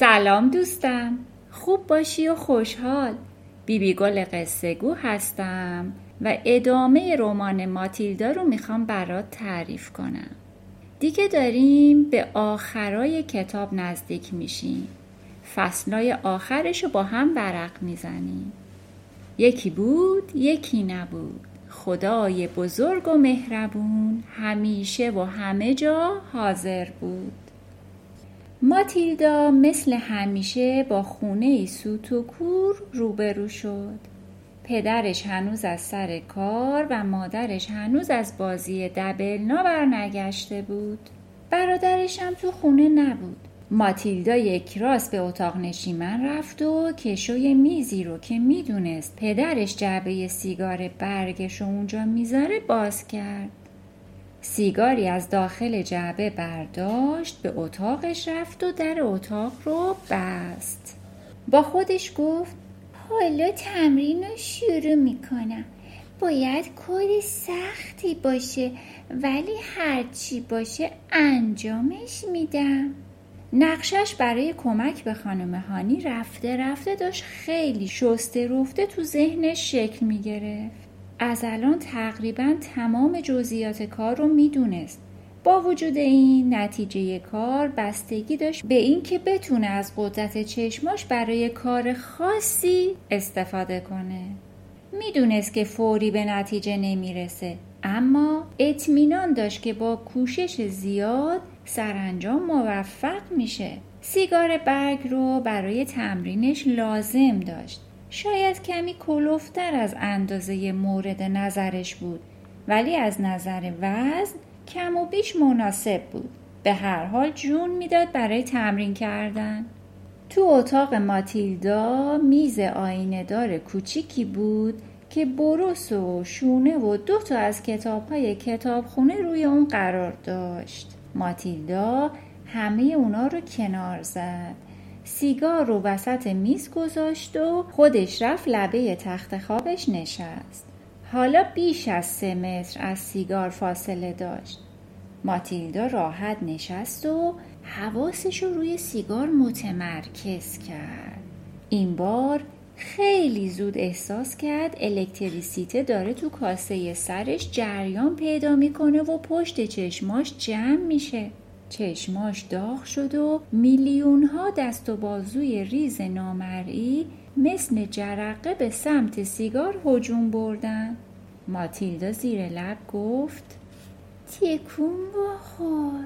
سلام دوستم. خوب باشی و خوشحال. بیبی گل قصه گو هستم و ادامه رمان ماتیلدا رو می‌خوام برات تعریف کنم. دیگه داریم به آخرای کتاب نزدیک میشیم. فصلای آخرش رو با هم ورق می‌زنیم. یکی بود یکی نبود. خدای بزرگ و مهربون همیشه و همه جا حاضر بود. ماتیلدا مثل همیشه با خونه سوت و کور روبرو شد. پدرش هنوز از سر کار و مادرش هنوز از بازی دبلنا برنگشته بود. برادرش هم تو خونه نبود. ماتیلدا یک راست به اتاق نشیمن رفت و کشوی میزی رو که می‌دونست پدرش جعبه سیگار برگش رو اونجا می‌ذاره باز کرد. سیگاری از داخل جعبه برداشت به اتاقش رفت و در اتاق رو بست. با خودش گفت حالا تمرین رو شروع می‌کنم. باید کار سختی باشه ولی هرچی باشه انجامش میدم. نقشش برای کمک به خانم هانی رفته رفته داشت خیلی شسته رفته تو ذهنش شکل می‌گرفت. از الان تقریبا تمام جزئیات کار رو می‌دونست. با وجود این نتیجه کار بستگی داشت به اینکه بتونه از قدرت چشماش برای کار خاصی استفاده کنه. می‌دونست که فوری به نتیجه نمی‌رسه اما اطمینان داشت که با کوشش زیاد سرانجام موفق میشه. سیگار برگ رو برای تمرینش لازم داشت. شاید کمی کلوفتر از اندازه مورد نظرش بود ولی از نظر وزن کم و بیش مناسب بود. به هر حال جون می‌داد برای تمرین کردن. تو اتاق ماتیلدا میز آینه دار کوچیکی بود که بروس و شونه و دو تا از کتاب های کتابخونه روی اون قرار داشت. ماتیلدا همه اونا رو کنار زد. سیگار رو وسط میز گذاشت و خودش رفت لبه تخت خوابش نشست. حالا بیش از سه متر از سیگار فاصله داشت. ماتیلدا راحت نشست و حواسش رو روی سیگار متمرکز کرد. این بار خیلی زود احساس کرد الکتریسیته داره تو کاسه سرش جریان پیدا می‌کنه و پشت چشماش جمع میشه. چشماش داغ شد و میلیون ها دست و بازوی ریز نامرئی مثل جرقه به سمت سیگار هجوم بردن. ماتیلدا زیر لب گفت تکون بخور.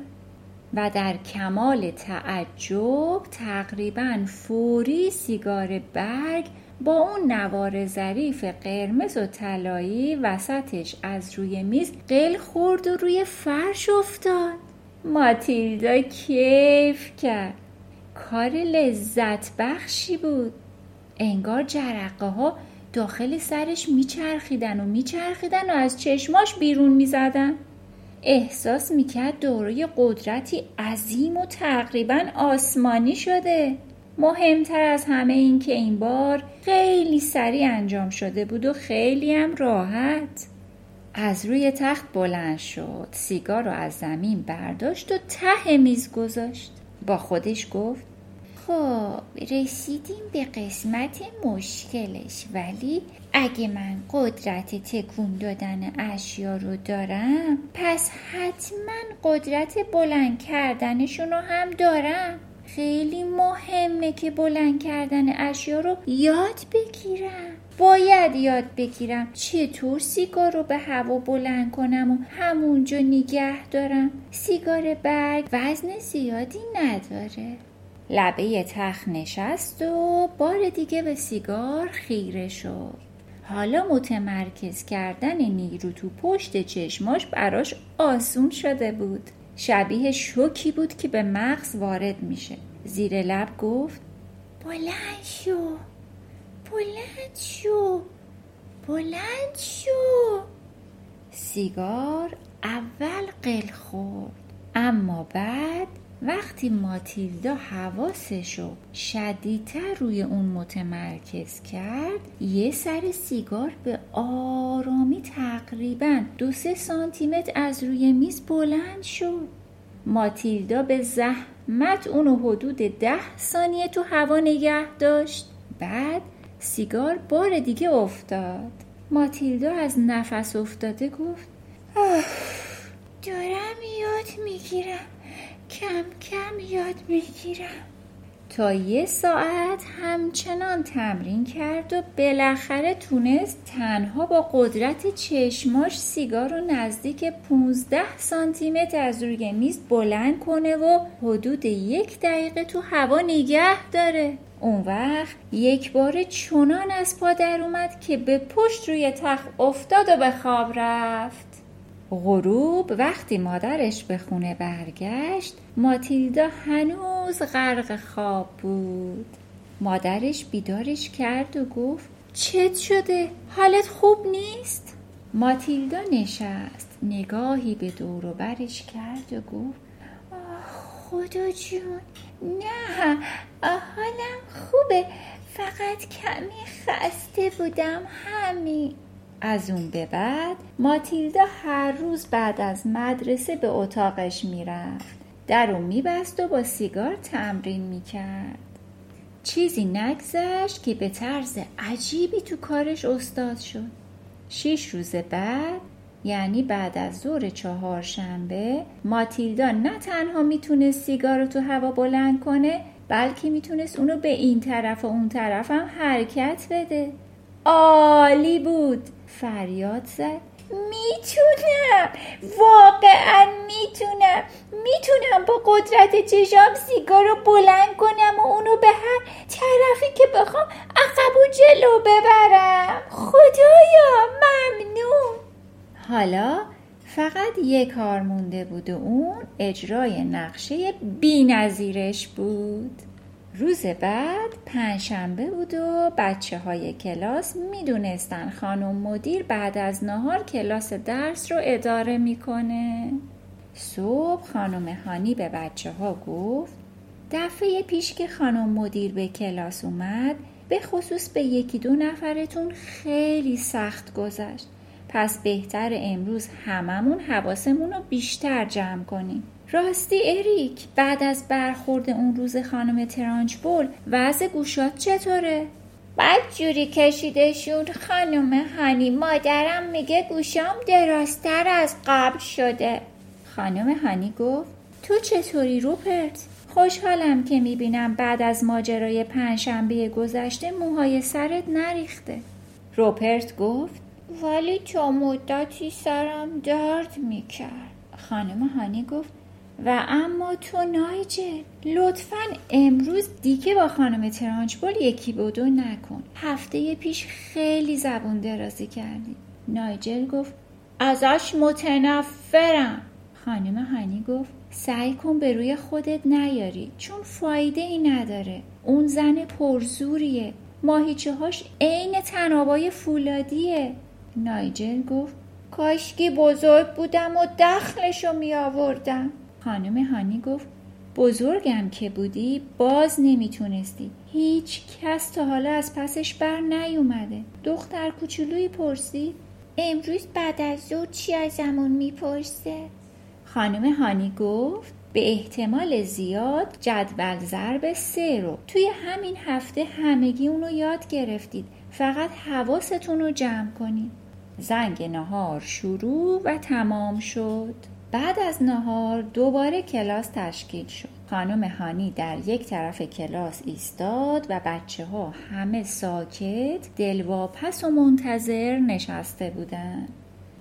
و در کمال تعجب تقریبا فوری سیگار برگ با اون نوار ظریف قرمز و طلایی وسطش از روی میز قل خورد و روی فرش افتاد. ماتیلدا کیف کرد. کار لذت بخشی بود. انگار جرقه ها داخل سرش میچرخیدن و میچرخیدن و از چشماش بیرون می‌زدن. احساس می‌کرد دوره قدرتی عظیم و تقریبا آسمانی شده. مهمتر از همه این که این بار خیلی سریع انجام شده بود و خیلی هم راحت. از روی تخت بلند شد سیگار رو از زمین برداشت و ته میز گذاشت. با خودش گفت خب رسیدیم به قسمت مشکلش ولی اگه من قدرت تکون دادن اشیا رو دارم پس حتما قدرت بلند کردنشون رو هم دارم. خیلی مهمه که بلند کردن اشیا رو یاد بگیرم. باید یاد بگیرم چطور سیگار رو به هوا بلند کنم و همونجا نگه دارم. سیگار برگ وزن زیادی نداره. لبه تخت نشست و بار دیگه به سیگار خیره شد. حالا متمرکز کردن نیرو تو پشت چشماش براش آسون شده بود. شبیه شوکی بود که به مغز وارد میشه. زیر لب گفت بلند شو. بلند شو. بلند شو. سیگار اول قل خورد اما بعد وقتی ماتیلدا حواسشو شدیدتر روی اون متمرکز کرد یه سر سیگار به آرامی تقریبا دو سه سانتیمتر از روی میز بلند شد. ماتیلدا به زحمت اونو حدود ده ثانیه تو هوا نگه داشت. بعد سیگار بار دیگه افتاد. ماتیلدا از نفس افتاده گفت دارم یاد می‌گیرم. کم کم یاد می‌گیرم. تا یه ساعت همچنان تمرین کرد و بالاخره تونست تنها با قدرت چشماش سیگار رو نزدیک 15 سانتی متر از روی میز بلند کنه و حدود یک دقیقه تو هوا نگه داره. اون وقت یک بار چونان از پا در اومد که به پشت روی تخت افتاد و به خواب رفت. غروب وقتی مادرش به خونه برگشت ماتیلدا هنوز غرق خواب بود. مادرش بیدارش کرد و گفت چت شده؟ حالت خوب نیست؟ ماتیلدا نشست نگاهی به دور و برش کرد و گفت خدا جون نه حالم خوبه فقط کمی خسته بودم همین. از اون به بعد ماتیلدا هر روز بعد از مدرسه به اتاقش می‌رفت. در رو میبست و با سیگار تمرین می‌کرد. چیزی نگذشت که به طرز عجیبی تو کارش استاد شد. شیش روز بعد یعنی بعد از ظهر چهارشنبه ماتیلدا نه تنها می‌تونست سیگار رو تو هوا بلند کنه بلکه می‌تونست اونو به این طرف و اون طرف هم حرکت بده. عالی بود! فریاد زد. می‌تونم. واقعا می‌تونم. می‌تونم با قدرت چشام سیگار رو بلند کنم و اونو به هر طرفی که بخوام عقب و جلو ببرم. خدایا ممنون. حالا فقط یک کار مونده بود و اون اجرای نقشه بی نظیرش بود. روز بعد پنجشنبه بود و بچه های کلاس می‌دونستن خانم مدیر بعد از نهار کلاس درس رو اداره می‌کنه. صبح خانم هانی به بچه ها گفت دفعه پیش که خانم مدیر به کلاس اومد به خصوص به یکی دو نفرتون خیلی سخت گذشت. پس بهتر امروز هممون حواسمون رو بیشتر جمع کنیم. راستی اریک بعد از برخورد اون روز خانم ترانچبول وضع گوشات چطوره؟ بعد جوری کشیدشون خانم هانی مادرم میگه گوشام درازتر از قبل شده خانم هانی گفت تو چطوری روپرت؟ خوشحالم که می‌بینم بعد از ماجرای پنجشنبه گذشته موهای سرت نریخته روپرت گفت ولی تا مدتی سرم درد می‌کرد خانم هانی گفت و اما تو نایجل لطفا امروز دیگه با خانم ترانچبول یکی بدو نکن. هفته پیش خیلی زبون درازی کردی. نایجل گفت ازش متنفرم. خانم هانی گفت سعی کن به روی خودت نیاری چون فایده ای نداره. اون زن پرزوریه. ماهیچه هاش عین تنابای فولادیه. نایجل گفت کاشکی بزرگ بودم و دخلشو می آوردم خانم هانی گفت بزرگم که بودی باز نمی‌تونستی. هیچ کس تا حالا از پسش بر نیومده. دختر کوچولوی پرسی امروز بعد از ظهر چی ازمون می‌پرسه؟ خانم هانی گفت به احتمال زیاد جدول ضرب سه رو. توی همین هفته همگی اونو یاد گرفتید. فقط حواستون رو جمع کنید. زنگ نهار شروع و تمام شد. بعد از نهار دوباره کلاس تشکیل شد. خانم هانی در یک طرف کلاس ایستاد و بچه ها همه ساکت دلواپس و منتظر نشسته بودند.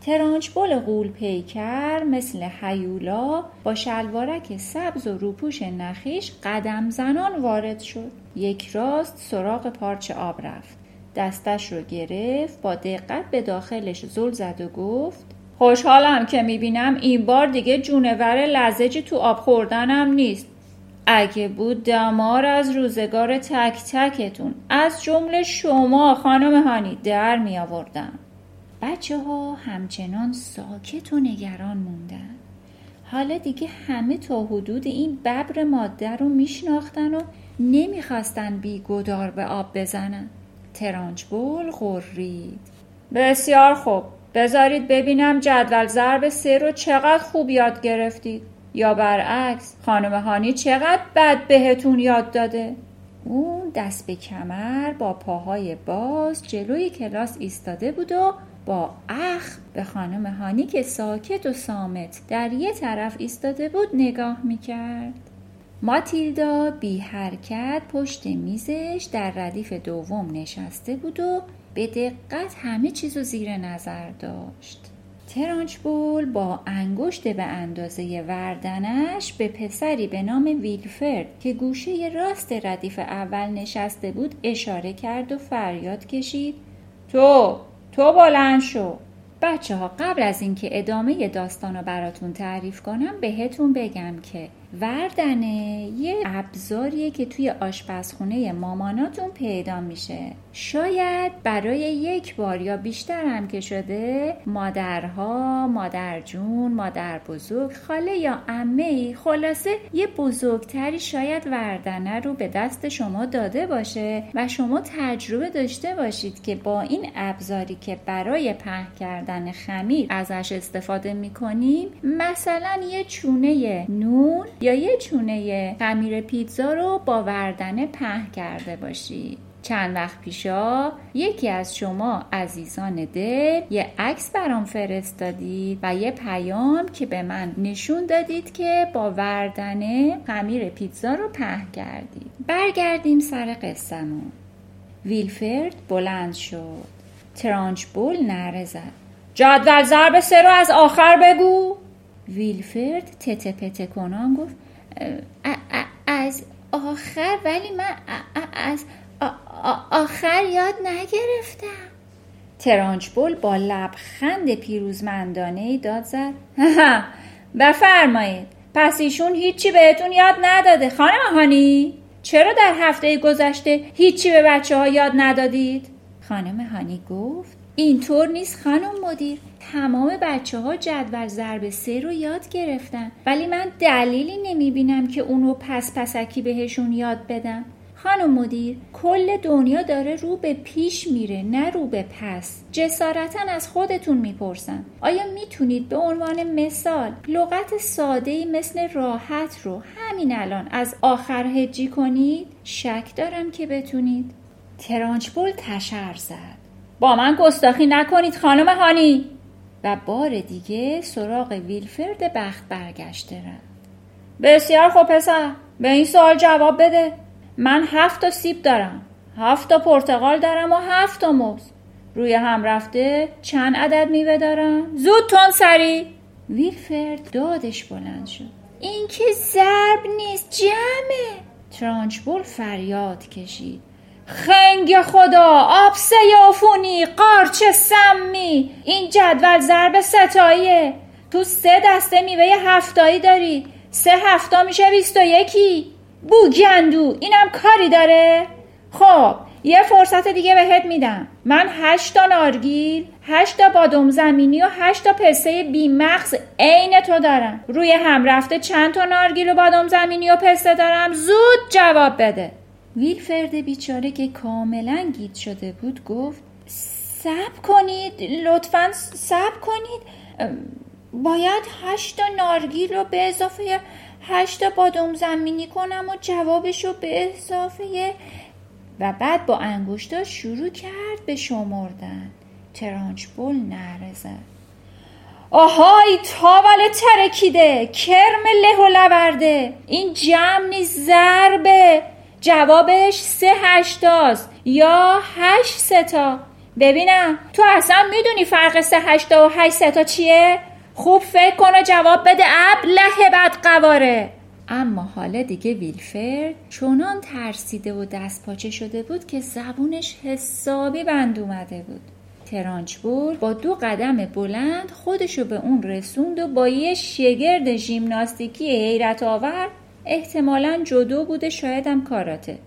ترانچبل غول پیکر مثل حیولا با شلوارک سبز و روپوش نخیش قدم زنان وارد شد. یک راست سراغ پارچ آب رفت. دستش رو گرفت با دقت به داخلش زل زد و گفت خوشحالم که می‌بینم این بار دیگه جونور لزجی تو آب خوردنم نیست. اگه بود دمار از روزگار تک تکتون. از جمله شما خانم هانی در می آوردم بچه ها همچنان ساکت و نگران موندن. حالا دیگه همه تا حدود این ببر ماده رو میشناختن و نمی‌خواستن بیگدار به آب بزنن. ترانچبول غرید. بسیار خوب. بذارید ببینم جدول ضرب سه رو چقدر خوب یاد گرفتید. یا برعکس خانم هانی چقدر بد بهتون یاد داده. اون دست به کمر با پاهای باز جلوی کلاس ایستاده بود و با اخ به خانم هانی که ساکت و سامت در یه طرف ایستاده بود نگاه می‌کرد. ماتیلدا بی حرکت پشت میزش در ردیف دوم نشسته بود و به دقت همه چیزو زیر نظر داشت. ترانچبول با انگشت به اندازه وردنش به پسری به نام ویلفرد که گوشه راست ردیف اول نشسته بود اشاره کرد و فریاد کشید. تو تو بلند شو. بچه ها قبل از اینکه ادامه داستان رو براتون تعریف کنم بهتون بگم که وردنه. یه ابزاریه که توی آشپزخونه ماماناتون پیدا میشه. شاید برای یک بار یا بیشتر هم که شده مادرها مادر جون مادر بزرگ خاله یا امه خلاصه یه بزرگتری شاید وردنه رو به دست شما داده باشه و شما تجربه داشته باشید که با این ابزاری که برای پهن کردن خمیر ازش استفاده می‌کنیم مثلا یه چونه نون یا یه چونه خمیر پیتزا رو با وردنه پهن کرده باشید چند وقت پیشا یکی از شما عزیزان دل یه عکس برام فرستادید و یه پیام که به من نشون دادید که با وردنه خمیر پیتزا رو پهن کردید. برگردیم سر قصهمون. ویلفرد بلند شد. ترانچ بول نره زد. جدول ضرب سه رو از آخر بگو. ویلفرد تته پته کنان گفت از آخر ولی من از آخر یاد نگرفتم. ترانچبول با لبخند پیروزمندانه داد زد بفرمایید. پس ایشون هیچی بهتون یاد نداده خانم هانی چرا در هفته گذشته هیچی به بچه ها یاد ندادید؟ خانم هانی گفت اینطور نیست خانم مدیر. تمام بچه ها جدول ضرب سه رو یاد گرفتن. ولی من دلیلی نمی بینم که اونو پس پسکی بهشون یاد بدم خانم مدیر کل دنیا داره رو به پیش میره نه رو به پس. جسارتا از خودتون می‌پرسم آیا می‌تونید به عنوان مثال لغت ساده مثل راحت رو همین الان از آخر هجی کنید؟ شک دارم که بتونید. ترانچبول تشر زد. با من گستاخی نکنید خانم هانی. و بار دیگه سراغ ویلفرد بخت برگشته رفت. بسیار خوب پسر به این سوال جواب بده. من هفت تا سیب دارم هفت تا پرتقال دارم و هفت تا موز. روی هم رفته چند عدد میوه دارم؟ زود تون سری! ویلفرد دادش بلند شد. این که ضرب نیست جمعه! ترانچبول فریاد کشید. خنگ خدا آبسه یافونی قارچ سمی. این جدول ضرب ستاییه. تو سه دسته میوه هفتایی داری. سه هفتا میشه بیست و یکی. بوگندو اینم کاری داره؟ خب یه فرصت دیگه بهت میدم. من هشتا نارگیل هشتا بادم زمینی و هشتا پسته بیمغز عین تو دارم. روی هم رفته چند تا نارگیل و بادم زمینی و پسته دارم. زود جواب بده. ویلفرد بیچاره که کاملا گیت شده بود گفت سب کنید لطفا سب کنید. باید هشتا نارگیل رو به اضافه هشتا بادم زمینی کنم و جوابش رو به اضافه. و بعد با انگشتا شروع کرد به شمردن. ترانچبول نره زد. آهای تاول ترکیده کرم له و لورده. این جمع نیست ضربه. جوابش سه هشتاست یا هشت ستا ببینم. تو اصلا می‌دونی فرق سه هشتا و هشت ستا چیه؟ خوب فکر کن و جواب بده اب له بد قواره اما حالا دیگه ویلفرد چونان ترسیده و دست پاچه شده بود که زبونش حسابی بند اومده بود. ترانچبول با دو قدم بلند خودشو به اون رسوند و با یه شگرد ژیمناستیکی حیرت آور احتمالا جدو بوده شایدم کاراته.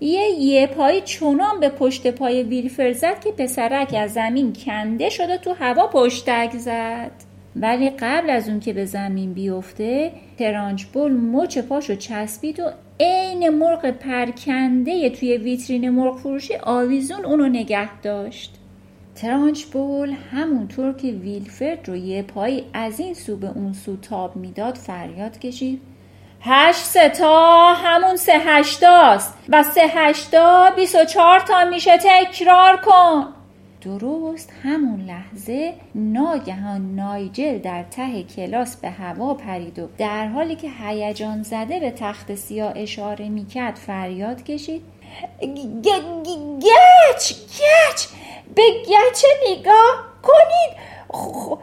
یه یه پای چونان به پشت پای ویلفر زد که پسرک از زمین کنده شده تو هوا پشتک زد. ولی قبل از اون که به زمین بیفته ترانچبول مچ پاشو چسبید و عین مرغ پرکنده توی ویترین مرغ فروشی آویزون اونو نگه داشت. ترانچبول همونطور که ویلفرد رو یه پایی از این سو به اون سو تاب می‌داد فریاد کشید. هشت ستا همون سه هشتاست. و سه هشتا بیس و چهار تا میشه تکرار کن. درست همون لحظه ناگهان نایجل در ته کلاس به هوا پرید و در حالی که هیجان زده به تخت سیاه اشاره می‌کرد فریاد کشید. گچ گچ! به گچ نگاه کنید.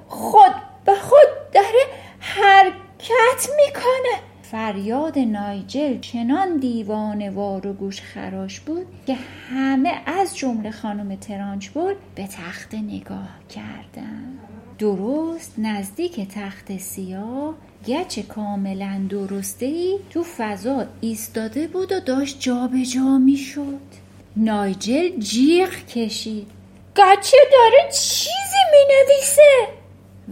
خود به خود داره حرکت می‌کنه. فریاد نایجل چنان دیوانه وار و گوش خراش بود که همه از جمله خانم ترانچبول به تخت نگاه کردند درست نزدیک تخت سیاه گچ کاملا درسته ای تو فضا ایستاده بود و داشت جابجا می‌شد. نایجل جیغ کشید. گچه داره چیزی می نویسه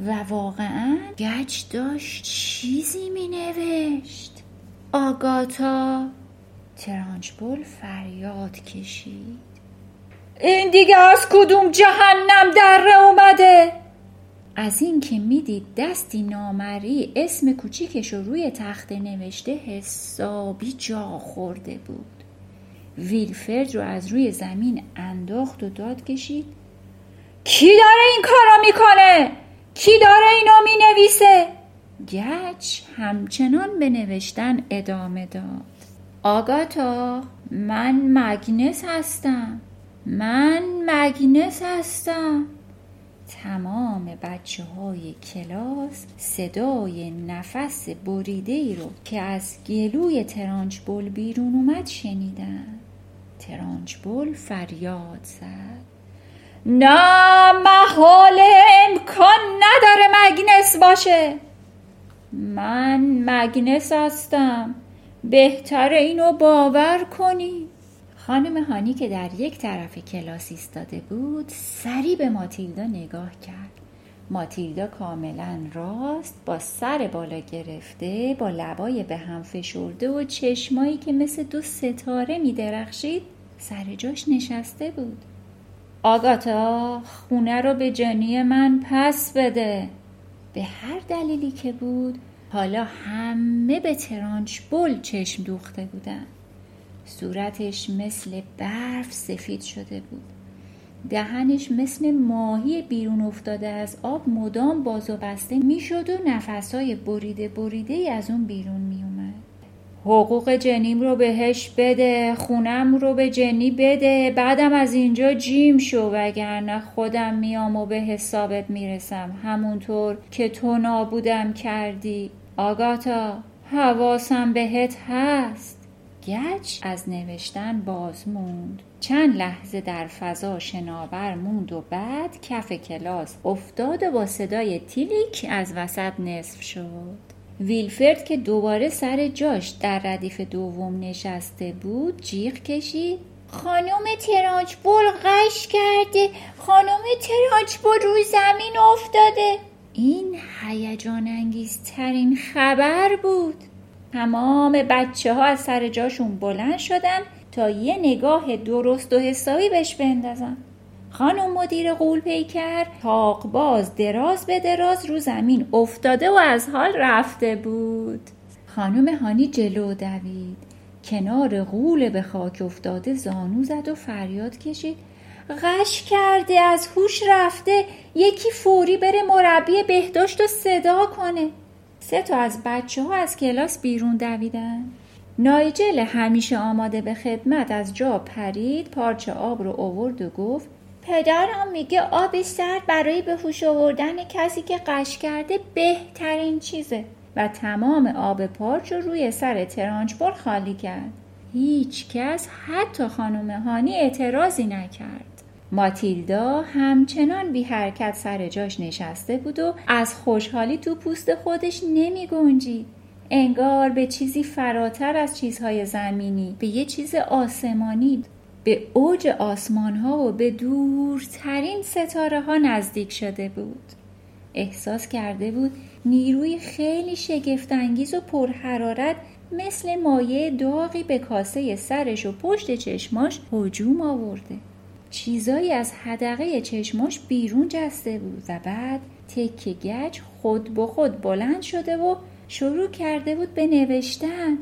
و واقعا گچ داشت چیزی می نوشت آگاتا ترانچبول فریاد کشید. این دیگه از کدوم جهنم در اومده؟ از اینکه می‌دید دستی نامری اسم کوچیکش رو روی تخته نوشته حسابی جا خورده بود. ویلفرد رو از روی زمین انداخت و داد کشید. کی داره این کارا می‌کنه؟ کی داره اینو می نویسه؟ گچ همچنان به نوشتن ادامه داد. آگاتا من مگنس هستم. من مگنس هستم. تمام بچه های کلاس صدای نفس بریده ای رو که از گلوی ترانچبول بیرون اومد شنیدن. ترانچبول فریاد زد. نه محال امکان نداره مگنس باشه. من مگنس هستم. بهتر اینو باور کنی. خانم هانی که در یک طرف کلاس ایستاده بود سری به ماتیلدا نگاه کرد. ماتیلدا کاملا راست با سر بالا گرفته با لبای به هم فشرده و چشمایی که مثل دو ستاره می درخشید سر جاش نشسته بود. آگاتا خونه رو به جنی من پس بده. به هر دلیلی که بود حالا همه به ترانچ بل چشم دوخته بودن. صورتش مثل برف سفید شده بود. دهنش مثل ماهی بیرون افتاده از آب مدام باز و بسته می‌شد و نفسای بریده بریده از اون بیرون می اومد. حقوق جنیم رو بهش بده خونم رو به جنی بده. بعدم از اینجا جیم شو وگرنه خودم میام و به حسابت می‌رسم. همونطور که تو نابودم کردی. آگاتا حواسم بهت هست. گچ از نوشتن باز موند. چند لحظه در فضا شناور موند و بعد کف کلاس افتاد و با صدای تیلیک از وسط نصف شد. ویلفرد که دوباره سر جاش در ردیف دوم نشسته بود جیغ کشید. خانم ترانچبول غش کرده. خانم ترانچبول روی زمین افتاده. این هیجان انگیزترین خبر بود. تمام بچه ها از سر جاشون بلند شدن تا یه نگاه درست و حسابی بهش بندازن. خانم مدیر قول پیکر تاق باز دراز به دراز رو زمین افتاده و از حال رفته بود. خانم هانی جلو دوید. کنار قول به خاک افتاده زانو زد و فریاد کشید. غش کرده از هوش رفته یکی فوری بره مربی بهداشت و صدا کنه. سه تا از بچه ها از کلاس بیرون دویدن. نایجل همیشه آماده به خدمت از جا پرید پارچه آب رو آورد و گفت پدرم میگه آب سرد برای به هوش آوردن کسی که قش کرده بهترین چیزه و تمام آب پارچ رو روی سر ترانچبر خالی کرد. هیچ کس حتی خانم هانی اعتراضی نکرد. ماتیلدا همچنان بی حرکت سر جاش نشسته بود و از خوشحالی تو پوست خودش نمی گنجید. انگار به چیزی فراتر از چیزهای زمینی به یه چیز آسمانی به اوج آسمان ها و به دورترین ستاره ها نزدیک شده بود. احساس کرده بود نیروی خیلی شگفتانگیز و پرحرارت مثل مایه داغی به کاسه سرش و پشت چشماش هجوم آورده. چیزایی از حدقه چشماش بیرون جسته بود و بعد تکه گچ خود به خود بلند شده و شروع کرده بود به نوشتن.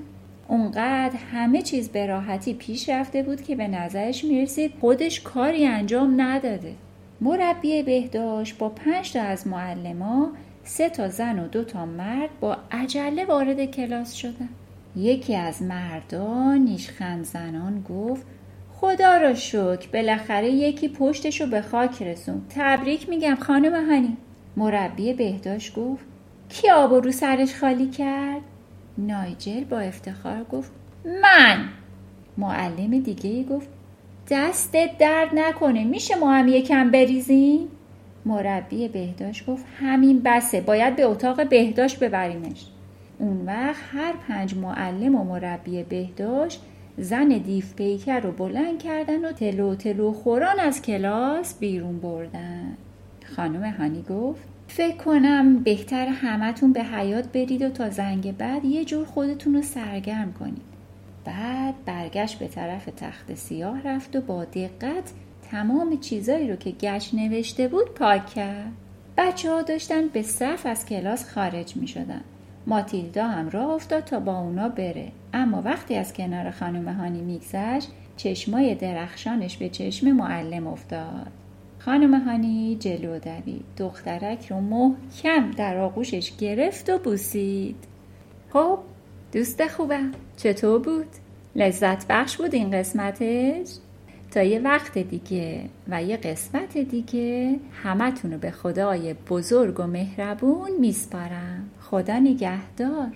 اونقدر همه چیز به راحتی پیش رفته بود که به نظرش می‌رسید خودش کاری انجام نداده. مربی بهداشت با پنج تا از معلما سه تا زن و دو تا مرد با عجله وارد کلاس شدن. یکی از مردان نیشخند زنان گفت خدا را شکر بالاخره یکی پشتشو به خاک رسون تبریک میگم خانم هانی. مربی بهداشت گفت کی آب رو سرش خالی کرد؟ نایجل با افتخار گفت من! معلم دیگه گفت دستت درد نکنه میشه ما هم یکم بریزیم؟ مربی بهداشت گفت همین بسه باید به اتاق بهداشت ببریمش اون وقت هر پنج معلم و مربی بهداشت زن دیف پیکر رو بلند کردن و تلو تلو خوران از کلاس بیرون بردن. خانم هانی گفت فکر کنم بهتر همتون به حیات برید و تا زنگ بعد یه جور خودتون رو سرگرم کنید. بعد برگشت به طرف تخت سیاه رفت و با دقت تمام چیزایی رو که گچ نوشته بود پاک کرد. بچه ها داشتن به صف از کلاس خارج می شدن. ماتیلدا هم راه افتاد تا با اونا بره. اما وقتی از کنار خانم هانی میگذشت چشمای درخشانش به چشم معلم افتاد. خانم هانی جلو دوید. دخترک رو محکم در آغوشش گرفت و بوسید. خب دوست خوبم. چطور بود؟ لذت بخش بود این قسمتش؟ تا یه وقت دیگه و یه قسمت دیگه همتون رو به خدای بزرگ و مهربون میسپارم. خدا نگهدار.